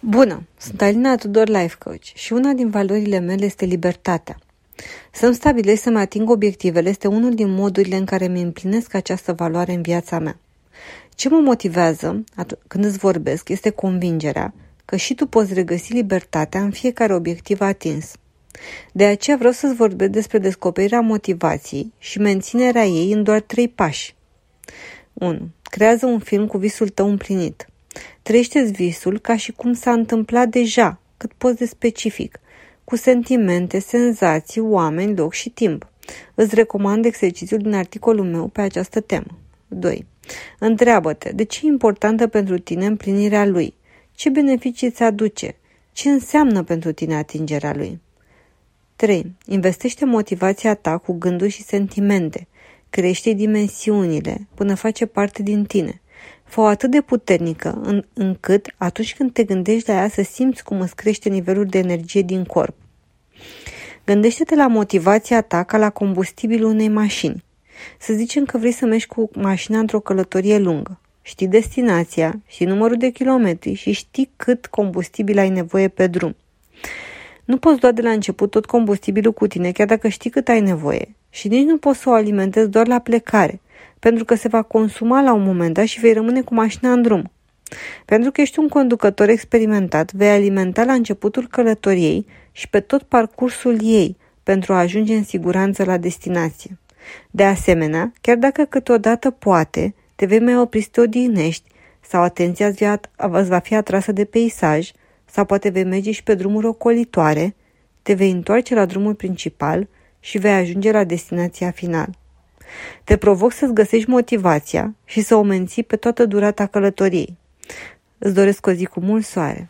Bună! Sunt Alina Tudor Life Coach și una din valorile mele este libertatea. Să-mi stabilesc să-mi ating obiectivele este unul din modurile în care mi împlinesc această valoare în viața mea. Ce mă motivează când îți vorbesc este convingerea că și tu poți regăsi libertatea în fiecare obiectiv atins. De aceea vreau să-ți vorbesc despre descoperirea motivației și menținerea ei în doar trei pași. 1. Creează un film cu visul tău împlinit – Trăiește-ți visul ca și cum s-a întâmplat deja, cât poți de specific, cu sentimente, senzații, oameni, loc și timp. Îți recomand exercițiul din articolul meu pe această temă. 2. Întreabă-te de ce e importantă pentru tine împlinirea lui, ce beneficii îți aduce, ce înseamnă pentru tine atingerea lui. 3. Investește motivația ta cu gânduri și sentimente. Crește dimensiunile până face parte din tine. Fă-o atât de puternică în, încât atunci când te gândești la ea să simți cum îți crește nivelul de energie din corp. Gândește-te la motivația ta ca la combustibilul unei mașini. Să zicem că vrei să mergi cu mașina într-o călătorie lungă. Știi destinația, și numărul de kilometri și știi cât combustibil ai nevoie pe drum. Nu poți lua de la început tot combustibilul cu tine, chiar dacă știi cât ai nevoie. Și nici nu poți să o alimentezi doar la plecare, pentru că se va consuma la un moment dat și vei rămâne cu mașina în drum. Pentru că ești un conducător experimentat, vei alimenta la începutul călătoriei și pe tot parcursul ei pentru a ajunge în siguranță la destinație. De asemenea, chiar dacă câteodată poate, te vei mai opri să te odihnești sau atenția îți va fi atrasă de peisaj sau poate vei merge și pe drumuri ocolitoare, te vei întoarce la drumul principal și vei ajunge la destinația final. Te provoc să-ți găsești motivația și să o menții pe toată durata călătoriei. Îți doresc o zi cu mult soare.